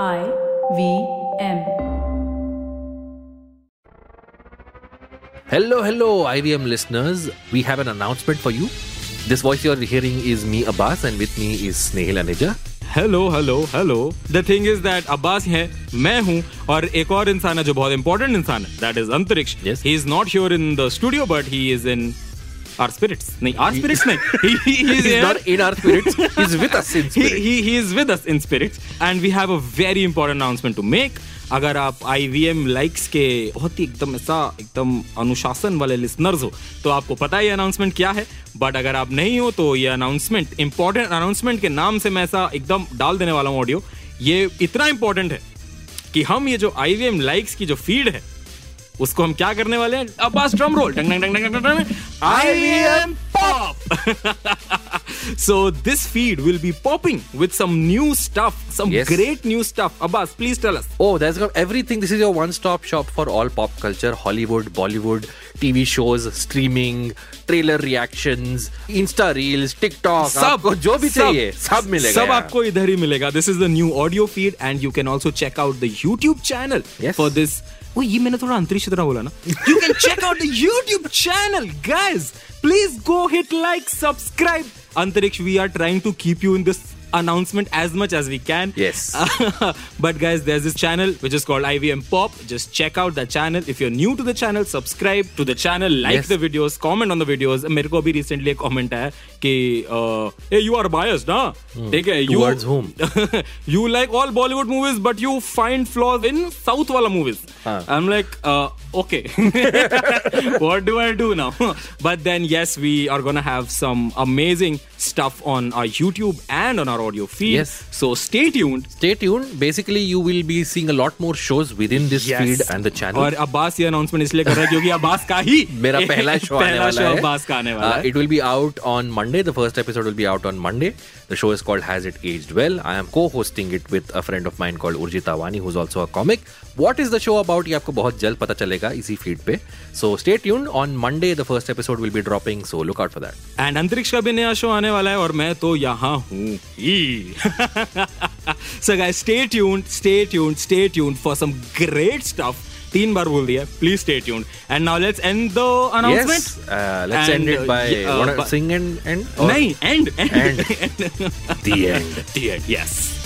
I V M. Hello, hello, IVM listeners. We have an announcement for you. This voice you're hearing is me, Abbas, and with me is Snehil Aneja. Hello hello hello the thing is that Abbas है मैं हूँ और एक और इंसान है जो बहुत इंपॉर्टेंट इंसान है that is Antariksh Yes. He is not here in the studio but he is in our spirits नहीं आर स्पिरिट्स नहीं. He- he- he is He's not in our spirits, he's with us in he, spirit. he, he is with us in spirits. And we have a very important announcement to make. अगर आप IVM likes के बहुत ही एकदम ऐसा एकदम अनुशासन वाले listeners हो तो आपको पता है अनाउंसमेंट क्या है? बट अगर आप नहीं हो तो ये अनाउंसमेंट इंपॉर्टेंट अनाउंसमेंट के नाम से मैं ऐसा एकदम डाल देने वाला हूँ ऑडियो ये इतना इंपॉर्टेंट है कि हम ये जो IVM लाइक्स की जो फ़ीड है उसको हम क्या करने वाले हैं? अब बस ड्रम रोल डंग डंग डंग डंग I am pop so this feed will be popping with some new stuff some great new stuff Abbas please tell us oh that's come everything this is your one stop shop for all pop culture Hollywood Bollywood TV shows streaming trailer reactions insta reels TikTok सब जो भी चाहिए सब मिलेगा सब आपको इधर ही मिलेगा। This is the new audio feed and you can also check out the YouTube channel for this वो ये मैंने थोड़ा अंतरिक्ष तरह बोला ना you can check out YouTube channel guys please go hit like subscribe Antariksh we are trying to keep you in this announcement as much as we can Yes. but guys there's this channel which is called ivm pop just check out the channel if you're new to the channel subscribe to the channel like Yes. the videos comment on the videos मेरे को अभी recently एक comment आया कि uh, hey you are biased ना ठीक है you Towards whom? you like all Bollywood movies but you find flaws in South wala movies हाँ. I'm like uh, okay what do I do now but then yes we are gonna have some amazing stuff on our YouTube and on our audio feed Yes. so stay tuned Stay tuned. Basically, you will be seeing a lot more shows within this yes. feed and the channel. और अब्बास ये announcement इसलिए कर रहा है क्योंकि अब्बास का ही मेरा पहला शो आने पहला वाला शो है अब्बास का आने वाला Uh, है it will be out on Monday. The first episode will be out on Monday. The show is called Has It Aged Well. I am co-hosting it with a friend of mine called Urjita Wani, who's also a comic. What is the show about? ये आपको बहुत जल्द पता चलेगा इसी feed पे. So stay tuned. On Monday, the first episode will be dropping. So look out for that. And Antariksh का भी नया शो आने वाला है और मैं तो यहाँ हूँ ही so guys stay tuned stay tuned stay tuned for some great stuff तीन बार बोल दिया please stay tuned and now let's end the announcement Yes. Uh, let's end it by wanna sing and end. Or नहीं end End. End the end. The end yes